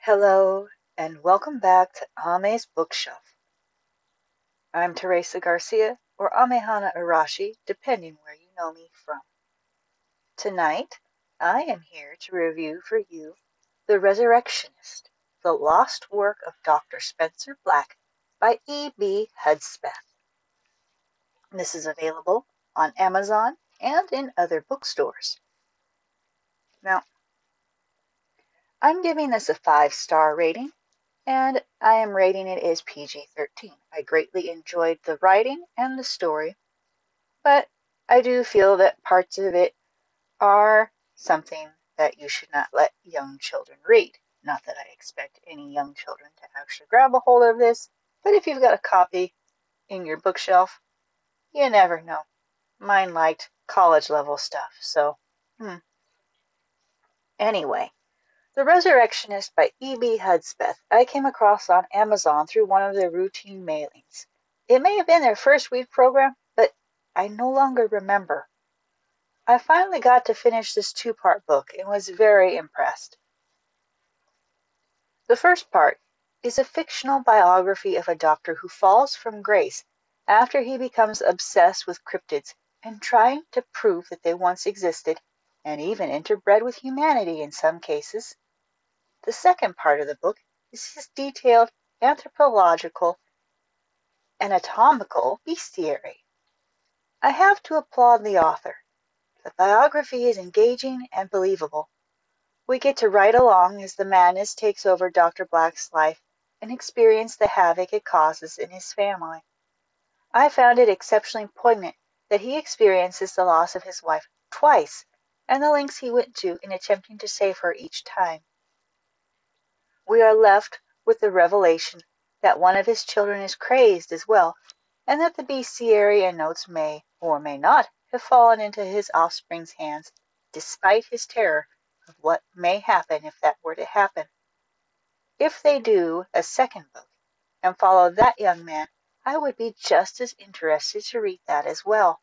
Hello, and welcome back to Ame's Bookshelf. I'm Teresa Garcia, or Amehana Arashi, depending where you know me from. Tonight, I am here to review for you The Resurrectionist, the lost work of Dr. Spencer Black by E.B. Hudspeth. This is available on Amazon and in other bookstores. Now, I'm giving this a five star rating and I am rating it as PG 13. I greatly enjoyed the writing and the story, but I do feel that parts of it are something that you should not let young children read. Not that I expect any young children to actually grab a hold of this, but if you've got a copy in your bookshelf, you never know. Mine liked college level stuff, so hmm. Anyway, the Resurrectionist by E. B. Hudspeth I came across on Amazon through one of their routine mailings. It may have been their first week program, but I no longer remember. I finally got to finish this two part book and was very impressed. The first part is a fictional biography of a doctor who falls from grace after he becomes obsessed with cryptids and trying to prove that they once existed and even interbred with humanity in some cases. The second part of the book is his detailed anthropological and anatomical bestiary. I have to applaud the author. The biography is engaging and believable. We get to ride along as the madness takes over Dr. Black's life and experience the havoc it causes in his family. I found it exceptionally poignant that he experiences the loss of his wife twice and the lengths he went to in attempting to save her each time we are left with the revelation that one of his children is crazed as well, and that the bestiary and notes may, or may not, have fallen into his offspring's hands, despite his terror of what may happen if that were to happen. If they do a second book and follow that young man, I would be just as interested to read that as well.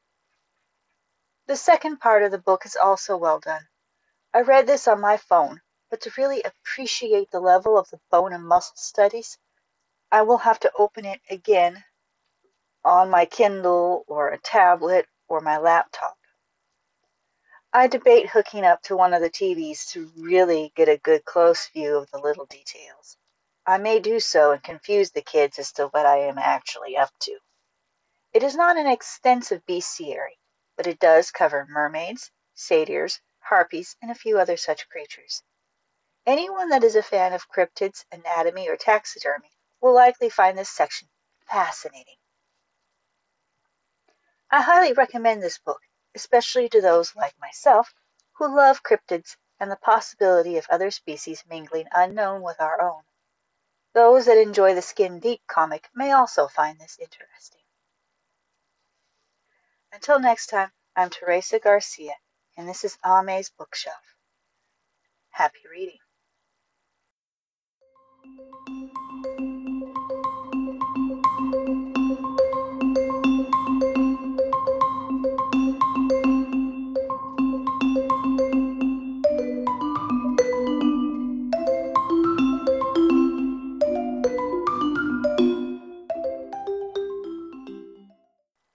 The second part of the book is also well done. I read this on my phone but to really appreciate the level of the bone and muscle studies, I will have to open it again on my Kindle or a tablet or my laptop. I debate hooking up to one of the TVs to really get a good close view of the little details. I may do so and confuse the kids as to what I am actually up to. It is not an extensive bestiary, but it does cover mermaids, satyrs, harpies, and a few other such creatures. Anyone that is a fan of cryptids, anatomy, or taxidermy will likely find this section fascinating. I highly recommend this book, especially to those like myself who love cryptids and the possibility of other species mingling unknown with our own. Those that enjoy the skin deep comic may also find this interesting. Until next time, I'm Teresa Garcia, and this is Ame's Bookshelf. Happy reading. Thank you.